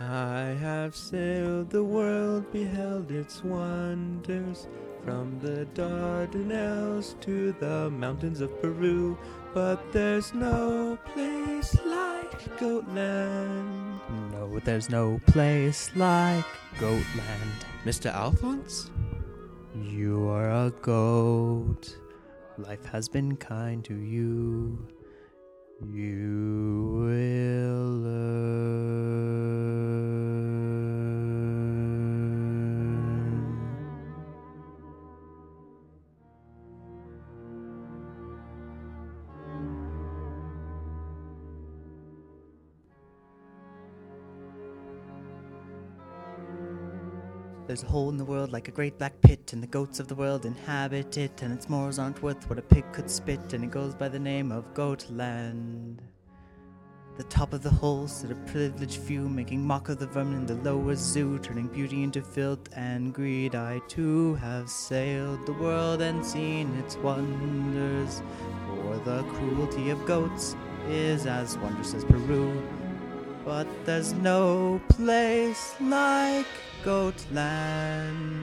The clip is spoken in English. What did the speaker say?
I have sailed the world, beheld its wonders, from the Dardanelles to the mountains of Peru, but there's no place like Goatland. No, there's no place like Goatland. Mr. Alphonse? You are a goat. Life has been kind to you. You There's a hole in the world like a great black pit, and the goats of the world inhabit it, and its morals aren't worth what a pig could spit, and it goes by the name of Goatland. The top of the hole sit a privileged few, making mock of the vermin in the lower zoo, turning beauty into filth and greed. I too have sailed the world and seen its wonders, for the cruelty of goats is as wondrous as Peru. But there's no place like Goatland.